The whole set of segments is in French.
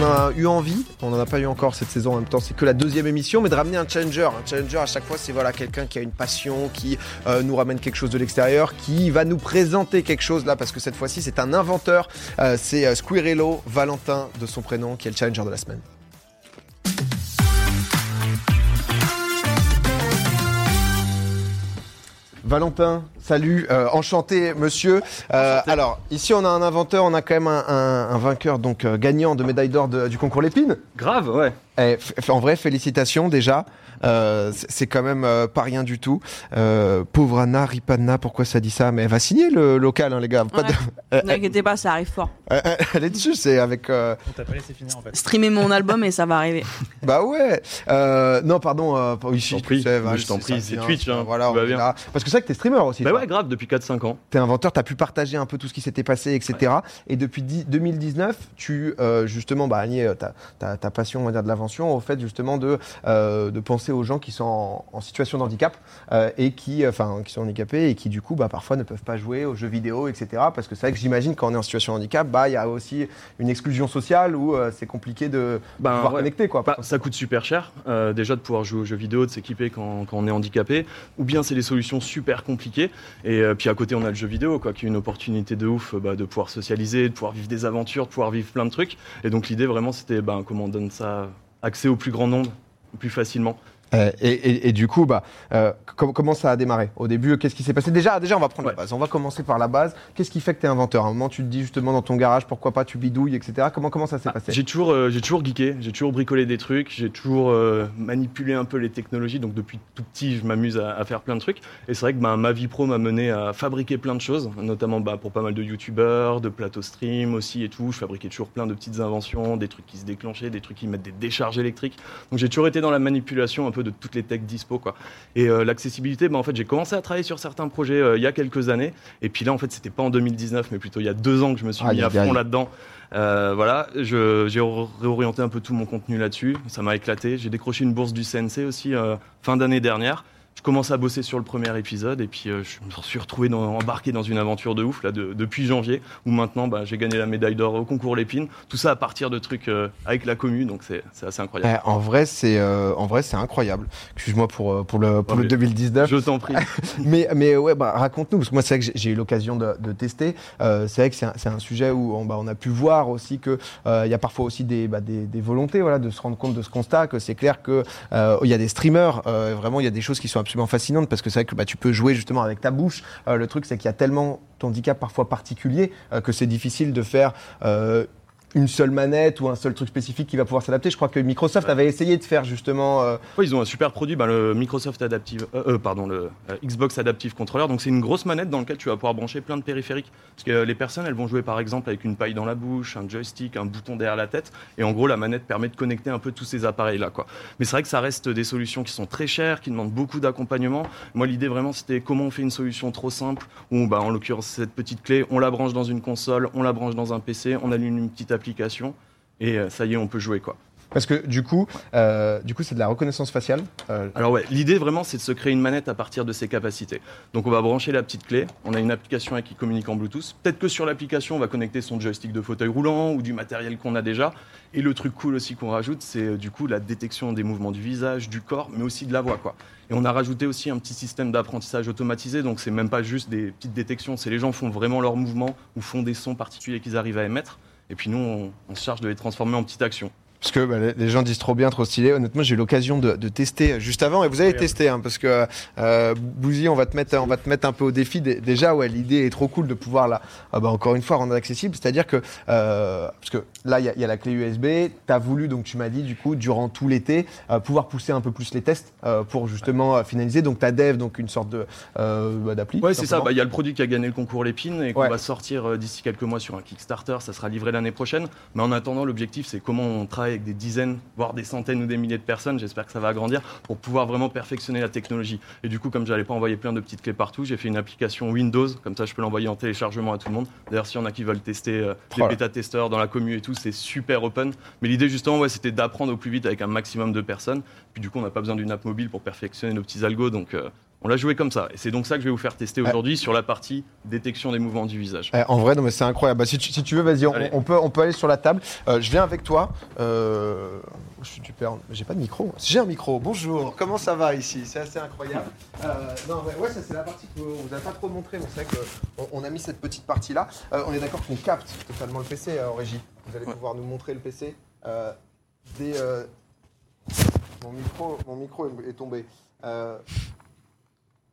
on a eu envie, on n'en a pas eu encore cette saison en même temps, c'est que la deuxième émission, mais de ramener un challenger. Un challenger à chaque fois, c'est voilà quelqu'un qui a une passion, qui euh, nous ramène quelque chose de l'extérieur, qui va nous présenter quelque chose là, parce que cette fois-ci, c'est un inventeur. Euh, c'est euh, Squirrello, Valentin de son prénom, qui est le challenger de la semaine. Valentin, salut, euh, enchanté monsieur. Euh, alors ici on a un inventeur, on a quand même un, un- un vainqueur donc euh, gagnant de médaille d'or du concours Lépine. Grave, ouais. Eh, f- en vrai félicitations déjà, c'est c'est quand même euh, pas rien du tout. Euh, pauvre Anna Ripanna, pourquoi ça dit ça? Mais elle va signer le local hein, les gars. Pas Ouais. de- Ne inquiétez pas, ça arrive fort. Elle- est dessus, c'est avec. euh, On t'a pas laissé finir en fait. Streamer mon album et ça va arriver. Bah ouais. Euh, non pardon. Euh, ici, t'en prie. je t'en prie, c'est Twitch, hein. Voilà, Tout on va est bien. là. Parce que c'est vrai que t'es streamer aussi. Bah toi. ouais, grave, depuis 4-5 ans. T'es inventeur, t'as pu partager un peu tout ce qui s'était passé, etc. Et depuis dix- 2019, tu euh, justement bah, allié euh, ta, ta, ta passion on va dire, de l'invention au fait justement de, euh, de penser aux gens qui sont en, en situation de handicap euh, et qui, enfin, qui sont handicapés et qui du coup bah, parfois ne peuvent pas jouer aux jeux vidéo, etc. Parce que c'est vrai que j'imagine quand on est en situation de handicap, bah il y a aussi une exclusion sociale où euh, c'est compliqué de Ben, pouvoir ouais. connecter quoi. Bah, ça coûte super cher, euh, déjà de pouvoir jouer aux jeux vidéo, de s'équiper quand, quand on est handicapé, ou bien c'est des solutions super compliquées. Et euh, puis à côté, on a le jeu vidéo, quoi, qui est une opportunité de ouf euh, bah, de pouvoir socialiser, de pouvoir vivre des aventures, de pouvoir vivre plein de trucs. Et donc l'idée vraiment, c'était ben, comment on donne ça accès au plus grand nombre, plus facilement. Euh, et, et- et du coup, bah, euh, com- comment ça a démarré Au début, qu'est-ce qui s'est passé? Déjà, déjà, on va prendre Ouais. la base. On va commencer par la base. Qu'est-ce qui fait que tu es inventeur? À un moment, tu te dis justement dans ton garage, pourquoi pas tu bidouilles, etc. Comment, comment ça s'est Ah, passé? J'ai toujours, euh, j'ai toujours geeké, j'ai toujours bricolé des trucs, j'ai toujours manipulé un peu les technologies. Donc depuis tout petit, je m'amuse à, à faire plein de trucs. Et c'est vrai que bah, ma vie pro m'a mené à fabriquer plein de choses, notamment bah, pour pas mal de youtubeurs, de plateaux stream aussi et tout. Je fabriquais toujours plein de petites inventions, des trucs qui se déclenchaient, des trucs qui mettent des décharges électriques. Donc j'ai toujours été dans la manipulation un peu de toutes les techs dispo. Quoi. Et euh, l'accessibilité, bah, en fait, j'ai commencé à travailler sur certains projets euh, il y a quelques années. Et puis là, en fait, c'était pas en 2019, mais plutôt il y a deux ans que je me suis Aïe, mis à fond là-dedans. Euh, voilà, j'ai ré- réorienté un peu tout mon contenu là-dessus. Ça m'a éclaté. J'ai décroché une bourse du CNC aussi fin d'année dernière. Je commence à bosser sur le premier épisode et puis euh, je me suis retrouvé dans- embarqué dans une aventure de ouf là de- depuis janvier où maintenant bah, j'ai gagné la médaille d'or au concours Lépine. Tout ça à partir de trucs euh, avec la commu, donc c'est assez incroyable. Eh, En vrai, c'est euh, en vrai, c'est incroyable. Excuse-moi pour, pour, le, pour Ouais, le mais 2019. Je t'en prie. mais, mais ouais, bah, raconte-nous, parce que moi, c'est vrai que j'ai- eu l'occasion de, de tester. C'est vrai que c'est un, sujet où on, bah, on a pu voir aussi qu'il il y a parfois aussi des, bah, des, des volontés voilà, de se rendre compte de ce constat, que c'est clair qu'il y a des streamers, vraiment, il y a des choses qui sont absolument fascinantes, parce que c'est vrai que bah, tu peux jouer justement avec ta bouche. Euh, le truc, c'est qu'il y a tellement d'handicap parfois particulier euh, que c'est difficile de faire. Une seule manette ou un seul truc spécifique qui va pouvoir s'adapter. Je crois que Microsoft avait essayé de faire justement euh, ils ont un super produit, bah, le Microsoft Adaptive, euh, euh, pardon, le euh, Xbox Adaptive Controller. Donc c'est une grosse manette dans laquelle tu vas pouvoir brancher plein de périphériques. Parce que les personnes, elles vont jouer par exemple avec une paille dans la bouche, un joystick, un bouton derrière la tête. Et en gros, la manette permet de connecter un peu tous ces appareils-là. quoi. Mais c'est vrai que ça reste des solutions qui sont très chères, qui demandent beaucoup d'accompagnement. Moi, l'idée vraiment, c'était comment on fait une solution trop simple, où bah, en l'occurrence, cette petite clé, on la branche dans une console, on la branche dans un PC, on allume une petite application. Et euh, ça y est, on peut jouer quoi. Parce que du coup, euh, du coup, c'est de la reconnaissance faciale. Euh, Alors ouais, l'idée vraiment c'est de se créer une manette à partir de ses capacités. Donc on va brancher la petite clé, on a une application qui communique en Bluetooth. Peut-être que sur l'application on va connecter son joystick de fauteuil roulant ou du matériel qu'on a déjà. Et le truc cool aussi qu'on rajoute c'est du coup la détection des mouvements du visage, du corps, mais aussi de la voix quoi. Et on a rajouté aussi un petit système d'apprentissage automatisé, donc c'est même pas juste des petites détections, c'est les gens font vraiment leurs mouvements ou font des sons particuliers qu'ils arrivent à émettre. Et puis nous on, se charge de les transformer en petites actions. Parce que bah, les, gens disent trop bien, trop stylé. Honnêtement, j'ai eu l'occasion de, de tester juste avant, et vous avez Regarde. testé, hein, parce que euh, Bouzy, on va te mettre, on va te mettre un peu au défi. Dé- Déjà, ouais, l'idée est trop cool de pouvoir la, ah bah, encore une fois, rendre accessible. C'est-à-dire que, euh, parce que là, il y, a- il y a la clé USB. Tu as voulu, donc tu m'as dit, du coup, durant tout l'été, euh, pouvoir pousser un peu plus les tests euh, pour justement euh, finaliser. Donc, tu as dev, donc une sorte de euh, bah, d'appli. Ouais, c'est ça. Bah, Il y a le produit qui a gagné le concours Lépine et qu'on Ouais. va sortir euh, d'ici quelques mois sur un Kickstarter. Ça sera livré l'année prochaine. Mais en attendant, l'objectif, c'est comment on travaille avec des dizaines, voire des centaines ou des milliers de personnes. J'espère que ça va agrandir pour pouvoir vraiment perfectionner la technologie. Et du coup, comme j'allais pas envoyer plein de petites clés partout, j'ai fait une application Windows. Comme ça, je peux l'envoyer en téléchargement à tout le monde. D'ailleurs, s'il y en a qui veulent tester euh, des Oh là. bêta-testeurs dans la commu et tout, c'est super open. Mais l'idée, justement, ouais, c'était d'apprendre au plus vite avec un maximum de personnes. Puis du coup, on n'a pas besoin d'une app mobile pour perfectionner nos petits algos. Donc, euh, On l'a joué comme ça. Et c'est donc ça que je vais vous faire tester aujourd'hui sur la partie détection des mouvements du visage. Eh, en vrai, non, mais c'est incroyable. Bah, si, tu, si tu veux, vas-y, on, on peut, on peut aller sur la table. Euh, je viens avec toi. Euh, je suis du père. J'ai pas de micro. J'ai un micro. Bonjour. Comment ça va ici? C'est assez incroyable. Euh, non, mais ouais, ça c'est la partie qu'on vous a pas trop montré. c'est vrai qu'on on a mis cette petite partie là. on est d'accord qu'on capte totalement le PC en régie. Vous allez Ouais. pouvoir nous montrer le PC. Mon micro, mon micro est, est tombé.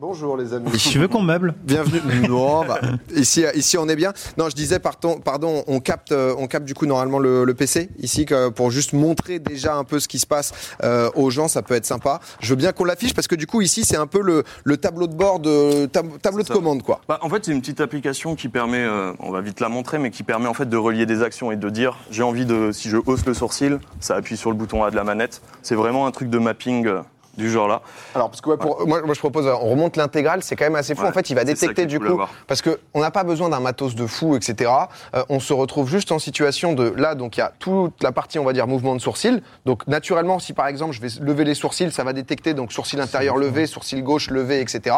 Bonjour les amis. Tu veux qu'on meuble Bienvenue. Non, bah, ici, ici on est bien. Non, je disais, pardon, pardon on capte, on capte du coup normalement le, le PC ici que, pour juste montrer déjà un peu ce qui se passe euh, aux gens. Ça peut être sympa. Je veux bien qu'on l'affiche parce que du coup ici c'est un peu le, le tableau de bord de tab- tableau de ça. commande quoi. Bah, en fait, c'est une petite application qui permet, euh, on va vite la montrer, mais qui permet en fait de relier des actions et de dire j'ai envie de, si je hausse le sourcil, ça appuie sur le bouton A de la manette. C'est vraiment un truc de mapping euh, du genre là. Alors parce que ouais, pour, moi, moi je propose, on remonte l'intégrale, c'est quand même assez fou. Ouais, en fait, il va détecter du coup, parce que on n'a pas besoin d'un matos de fou, etc. Euh, on se retrouve juste en situation de là, donc il y a toute la partie, on va dire, mouvement de sourcil. Donc naturellement, si par exemple je vais lever les sourcils, ça va détecter donc sourcil intérieur levé, sourcil gauche levé, etc.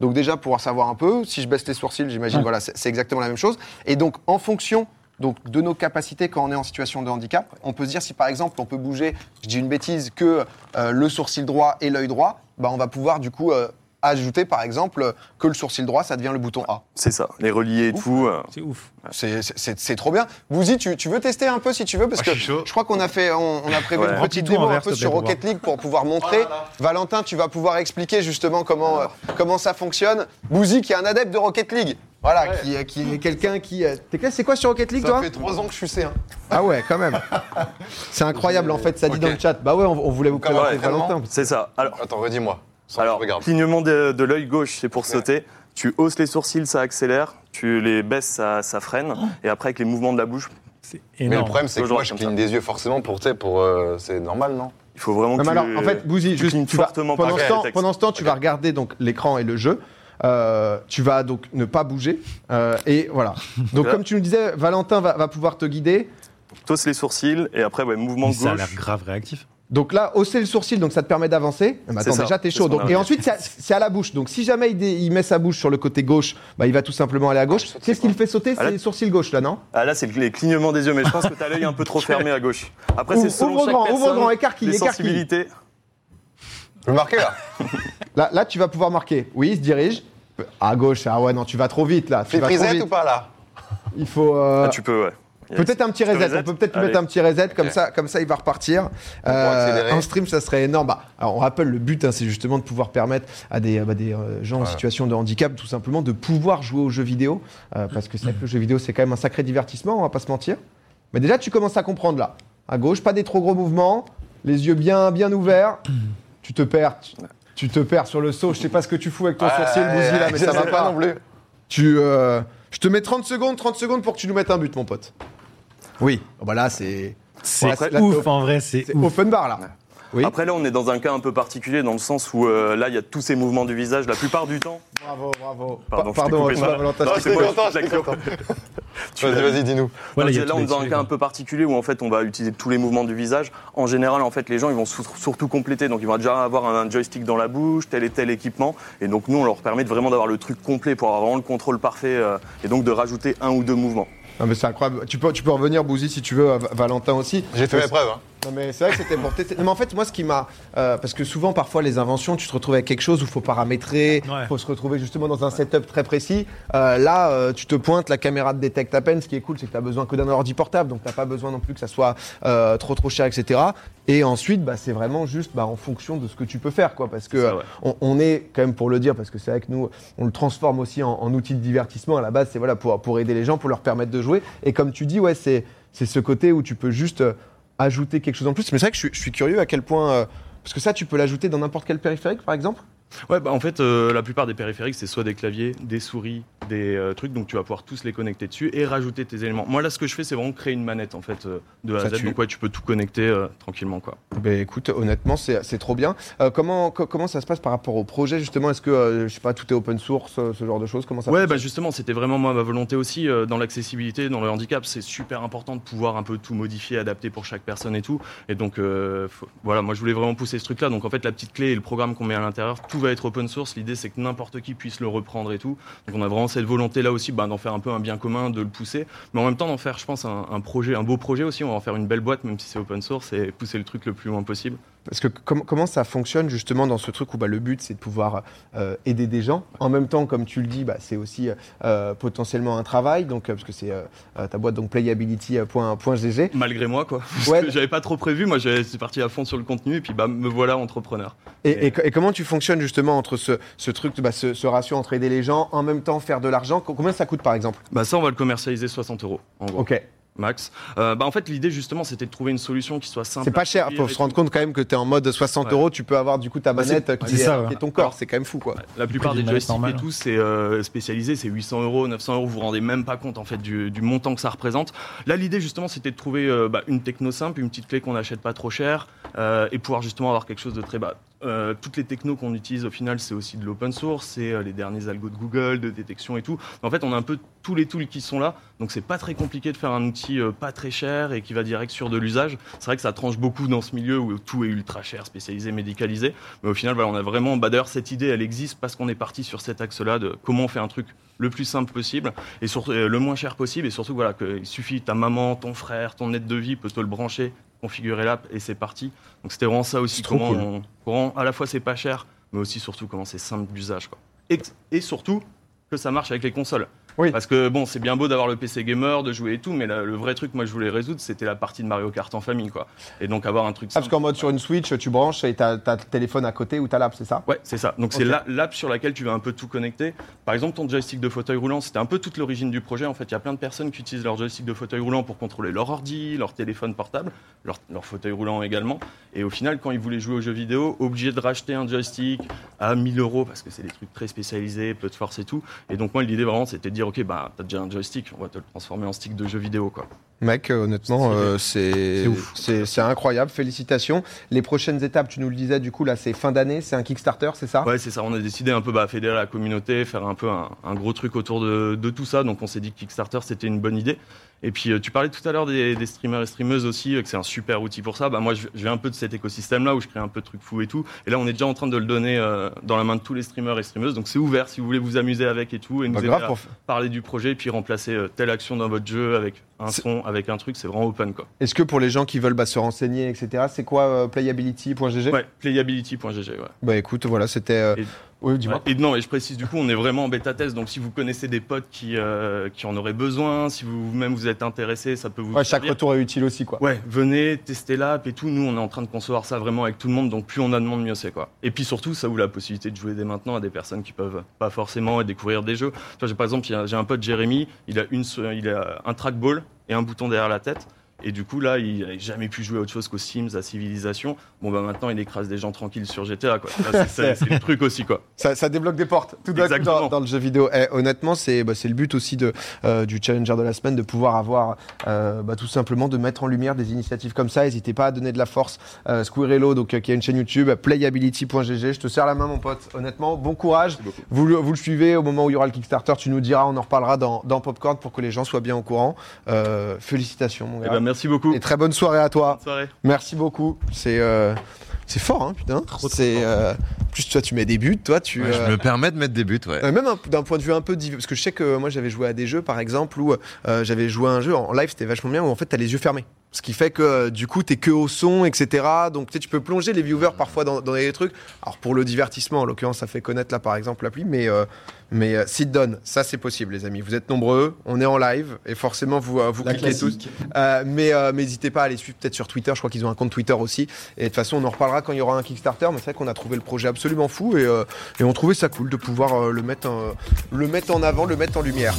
Donc déjà pouvoir savoir un peu. Si je baisse les sourcils, j'imagine, voilà, c'est c'est exactement la même chose. Et donc en fonction donc de nos capacités quand on est en situation de handicap. On peut se dire si par exemple on peut bouger, je dis une bêtise, que euh, le sourcil droit et l'œil droit, bah, on va pouvoir du coup euh, ajouter par exemple que le sourcil droit ça devient le bouton A. C'est ça, les relier et tout. euh, C'est ouf. C'est- C'est c'est trop bien. Bouzy, tu, tu veux tester un peu si tu veux parce Ah, que je crois qu'on a fait, on, on a prévu Ouais. une petite démo un peu sur Rocket League pour pouvoir montrer. Valentin, tu vas pouvoir expliquer justement comment euh, comment ça fonctionne. Bouzy qui est un adepte de Rocket League. Voilà, qui, qui est quelqu'un qui. euh, T'es classe, c'est quoi sur Rocket League, toi trois ans que je suis C1. Ah ouais, quand même. C'est incroyable en fait, ça dit dans le chat. Bah ouais, on, on voulait vous présenter Valentin. c'est ça. Alors, Attends, redis-moi. Sans alors clignement de, de l'œil gauche, c'est pour sauter. Tu hausses les sourcils, ça accélère. Tu les baisses, ça, ça freine. Et après, avec les mouvements de la bouche, C'est Mais le énorme. problème, c'est que moi, je cligne ça. des yeux forcément pour, pour. euh, c'est normal, non? Il faut vraiment Non, que mais alors, en fait, Bouzy, tu juste, tu vas- fortement pendant, pour ce temps, pendant ce temps, tu vas regarder donc l'écran et le jeu. Euh, tu vas donc ne pas bouger. Euh, et voilà. Donc, comme tu nous disais, Valentin va, va pouvoir te guider. T'hausses les sourcils et après, ouais, mouvement Mais Ça a l'air gauche. grave réactif. Donc là, hausser le sourcil, donc ça te permet d'avancer. Mais C'est attends, déjà, t'es chaud. Donc, et ensuite, c'est à, la bouche. Donc, si jamais il, dé- il met sa bouche sur le côté gauche, bah, il va tout simplement aller à gauche. Ah, Qu'est-ce c'est qu'il fait sauter Ah, C'est les sourcils gauche, là, non? Ah là, c'est les clignements des yeux, mais je pense que t'as l'œil un peu trop fermé à gauche. Après, c'est selon ouvre chaque grand, personne, ouvre grand, écarquille, les sensibilités. Je peux marquer là Là, là, tu vas pouvoir marquer. Oui, il se dirige. À gauche, ah ouais, non, tu vas trop vite, là. Tu Fais vas trop vite. ou pas là? Il faut. euh, Ah, tu peux, ouais. Peut-être un petit reset. On peut peut-être lui mettre un petit reset comme ça, comme ça il va repartir. accélérer. en stream, ça serait énorme. Bah, alors on rappelle le but, hein, c'est justement de pouvoir permettre à des, bah, des euh, gens en situation de handicap, tout simplement, de pouvoir jouer aux jeux vidéo, Euh, parce que c'est vrai que le jeu vidéo c'est quand même un sacré divertissement, on va pas se mentir. Mais déjà, tu commences à comprendre là. À gauche, pas des trop gros mouvements, les yeux bien, bien ouverts. tu te perds. Tu, tu te perds sur le saut. Je sais pas ce que tu fous avec ton sourcil, Bouzy, là, mais ça va pas. non plus. Tu, euh, je te mets 30 secondes, 30 secondes pour que tu nous mettes un but, mon pote. Oui. Bah là, c'est C'est ouf en vrai, c'est open bar là. Oui. Après, là, on est dans un cas un peu particulier, dans le sens où euh, là, il y a tous ces mouvements du visage. La plupart du temps, Bravo, bravo. Pardon, je Pardon, coupé excuse-moi, ça. Valentin, Non, je t'ai c'est content, je content. Vas-y, vas-y, dis-nous. Voilà, là, on est dans un cas un peu particulier où en fait on va utiliser tous les mouvements du visage. En général, en fait, les gens ils vont surtout compléter. Donc ils vont déjà avoir un joystick dans la bouche, tel et tel équipement. Et donc nous, on leur permet de vraiment d'avoir le truc complet pour avoir vraiment le contrôle parfait euh, et donc de rajouter un ou deux mouvements. Non mais c'est incroyable. Tu peux, tu peux revenir, Bouzy, si tu veux, à Va- Valentin aussi. J'ai fait mes preuves. Hein. Non mais c'est vrai que c'était pour tester. Non, mais en fait, moi, ce qui m'a, euh, parce que souvent, parfois, les inventions, tu te retrouves avec quelque chose où il faut paramétrer, il Ouais. faut se retrouver justement dans un setup très précis. Euh, là, euh, tu te pointes, la caméra te détecte à peine. Ce qui est cool, c'est que tu as besoin que d'un ordi portable, donc tu pas besoin non plus que ça soit euh, trop trop cher, etc. Et ensuite, bah, c'est vraiment juste bah, en fonction de ce que tu peux faire, quoi, parce que C'est ça, ouais. on, on est quand même pour le dire, parce que c'est vrai que nous, on le transforme aussi en, en outil de divertissement. À la base, c'est voilà pour, pour aider les gens, pour leur permettre de Et comme tu dis, ouais, c'est ce côté où tu peux juste euh, ajouter quelque chose en plus. Mais c'est vrai que je, suis- je suis curieux à quel point, euh, parce que ça, tu peux l'ajouter dans n'importe quel périphérique, par exemple? Ouais, bah en fait, euh, la plupart des périphériques, c'est soit des claviers, des souris, des euh, trucs, donc tu vas pouvoir tous les connecter dessus et rajouter tes éléments. Moi là, ce que je fais, c'est vraiment créer une manette en fait euh, de A à Z. tue. Donc ouais, tu peux tout connecter euh, tranquillement quoi. Ben écoute, honnêtement, c'est trop bien. Comment, co- comment ça se passe par rapport au projet justement? Est-ce que, je sais pas, tout est open source, ce genre de choses? Comment ça Ouais, bah justement, c'était vraiment moi ma volonté aussi dans l'accessibilité, dans le handicap. C'est super important de pouvoir un peu tout modifier, adapter pour chaque personne et tout. Et donc faut- voilà, moi je voulais vraiment pousser ce truc-là. Donc en fait, la petite clé et le programme qu'on met à l'intérieur, tout être open source. L'idée c'est que n'importe qui puisse le reprendre et tout. Donc on a vraiment cette volonté là aussi bah, d'en faire un peu un bien commun, de le pousser, mais en même temps d'en faire, je pense, un, un projet, un beau projet aussi. On va en faire une belle boîte, même si c'est open source, et pousser le truc le plus loin possible. Parce que com- comment ça fonctionne justement dans ce truc où bah, le but c'est de pouvoir euh, aider des gens? En même temps, comme tu le dis, bah, c'est aussi euh, potentiellement un travail. Donc, euh, parce que c'est ta boîte donc playability.gg. Malgré moi, quoi. Ouais. j'avais pas trop prévu. Moi, c'est parti à fond sur le contenu, et puis bah me voilà entrepreneur. Et, et- et comment tu fonctionnes justement entre ce, ce truc, bah, ce, ce ratio entre aider les gens, en même temps faire de l'argent? Co- Combien ça coûte par exemple? Bah ça, on va le commercialiser 60 euros, en gros. Ok, max. Euh, bah, en fait, l'idée justement, c'était de trouver une solution qui soit simple. c'est pas cher. Faut se rendre tout. compte quand même que tu es en mode 60 Ouais. euros, tu peux avoir du coup ta Bah, manette qui, c'est est, ça, qui est ton corps. C'est quand même fou quoi. La plupart des joysticks et tout, c'est euh, spécialisé, c'est 800 euros, 900 euros. Vous vous rendez même pas compte en fait du, du montant que ça représente. Là, l'idée justement, c'était de trouver euh, bah, une techno simple, une petite clé qu'on n'achète pas trop cher, euh, et pouvoir justement avoir quelque chose de très bas. Euh, toutes les technos qu'on utilise au final, c'est aussi de l'open source, c'est euh, les derniers algos de Google, de détection et tout. En fait, on a un peu tous les tools qui sont là, donc c'est pas très compliqué de faire un outil euh, pas très cher et qui va direct sur de l'usage. C'est vrai que ça tranche beaucoup dans ce milieu où tout est ultra cher, spécialisé, médicalisé. Mais au final, voilà, on a vraiment. Bah, D'ailleurs, cette idée, elle existe parce qu'on est parti sur cet axe-là de comment on fait un truc le plus simple possible et surtout euh, le moins cher possible. Et surtout, voilà, qu'il suffit, ta maman, ton frère, ton aide de vie peut te le brancher, configurer l'app et c'est parti. Donc c'était vraiment ça aussi. Comment cool. on, comment à la fois c'est pas cher, mais aussi surtout comment c'est simple d'usage. quoi. Et, et surtout que ça marche avec les consoles. Oui. Parce que bon, c'est bien beau d'avoir le PC gamer, de jouer et tout, mais la- le vrai truc, moi, je voulais résoudre, c'était la partie de Mario Kart en famille, quoi. Et donc avoir un truc Ah, parce simple. qu'en mode sur une Switch, tu branches et t'as t'as le téléphone à côté ou t'as l'app, c'est ça? Ouais, c'est ça. Donc c'est l'app sur laquelle tu vas un peu tout connecter. Par exemple, ton joystick de fauteuil roulant, c'était un peu toute l'origine du projet. En fait, il y a plein de personnes qui utilisent leur joystick de fauteuil roulant pour contrôler leur ordi, leur téléphone portable, leur, leur fauteuil roulant également. Et au final, quand ils voulaient jouer aux jeux vidéo, obligés de racheter un joystick à 1000 euros parce que c'est des trucs très spécialisés, peu de force et tout. Et donc moi, l'idée vraiment, c'était de dire, ok, bah t'as déjà un joystick, on va te le transformer en stick de jeu vidéo, quoi. Mec, euh, honnêtement, C'est euh, c'est C'est ouf. c'est c'est incroyable. Félicitations. Les prochaines étapes, tu nous le disais, du coup, là, c'est fin d'année, c'est un Kickstarter, c'est ça? Ouais, c'est ça. On a décidé un peu bah, fédérer la communauté, faire un peu un, un gros truc autour de, de tout ça. Donc on s'est dit que Kickstarter c'était une bonne idée. Et puis euh, tu parlais tout à l'heure des, des streamers et streameuses aussi, euh, que c'est un super outil pour ça. Bah, moi je, je viens un peu de cet écosystème-là où je crée un peu de trucs fous et tout. Et là on est déjà en train de le donner euh, dans la main de tous les streamers et streameuses. Donc c'est ouvert un son, avec un truc. C'est vraiment open quoi. Est-ce que pour les gens qui veulent bah, se renseigner, etc., c'est quoi euh, playability.gg Ouais, playability.gg. Ouais. Bah écoute, voilà, c'était. euh, Et- Oui, dis-moi. Ouais. Et non, et je précise du coup, on est vraiment en bêta test. Donc si vous connaissez des potes qui, euh, qui en auraient besoin, si vous-même vous êtes intéressé, ça peut vous Ouais, chaque retour est utile aussi, quoi. Ouais, venez tester l'app et tout. Nous, on est en train de concevoir ça vraiment avec tout le monde. Donc plus on a de monde, mieux c'est quoi. Et puis surtout, ça ouvre la possibilité de jouer dès maintenant à des personnes qui peuvent pas forcément découvrir des jeux. Tu vois, j'ai- par exemple, j'ai un pote Jérémy, il a une, il a un trackball et un bouton derrière la tête. Et du coup, là, il n'avait jamais pu jouer à autre chose qu'aux Sims, à Civilisation. Bon, bah maintenant, il écrase des gens tranquilles sur GTA, quoi. C'est- le truc aussi, quoi. Ça, ça débloque des portes tout d'un dans, dans le jeu vidéo. Eh, honnêtement, c'est bah, c'est le but aussi de, euh, du Challenger de la semaine, de pouvoir avoir euh, bah, tout simplement de mettre en lumière des initiatives comme ça. N'hésitez pas à donner de la force. Euh, Squirrello, donc, euh, qui a une chaîne YouTube, playability.gg. Je te serre la main, mon pote. Honnêtement, bon courage. Vous le, vous le suivez au moment où il y aura le Kickstarter. Tu nous diras, on en reparlera dans, dans Popcorn pour que les gens soient bien au courant. Félicitations, mon Eh gars. ben, merci beaucoup. Et très bonne soirée à toi. Bonne soirée. Merci beaucoup. C'est c'est fort, hein, putain. C'est euh, plus toi tu mets des buts, toi tu. Ouais, je euh, me permets de mettre des buts, ouais. euh, même un- d'un point de vue un peu parce que je sais que moi j'avais joué à des jeux par exemple où euh, j'avais joué à un jeu en live c'était vachement bien où en fait t'as les yeux fermés ce qui fait que du coup t'es que au son etc donc tu sais, tu peux plonger les viewers parfois dans, dans des trucs alors pour le divertissement en l'occurrence ça fait connaître là par exemple l'appli mais euh, mais euh, sit down ça c'est possible les amis vous êtes nombreux on est en live et forcément vous euh, vous La cliquez tous classique. euh, euh, mais n'hésitez pas à les suivre peut-être sur Twitter. Je crois qu'ils ont un compte Twitter aussi. Et de toute façon, on en reparlera quand il y aura un Kickstarter. Mais c'est vrai qu'on a trouvé le projet absolument fou et, euh, et on trouvait ça cool de pouvoir euh, le mettre, euh, le mettre en avant, le mettre en lumière.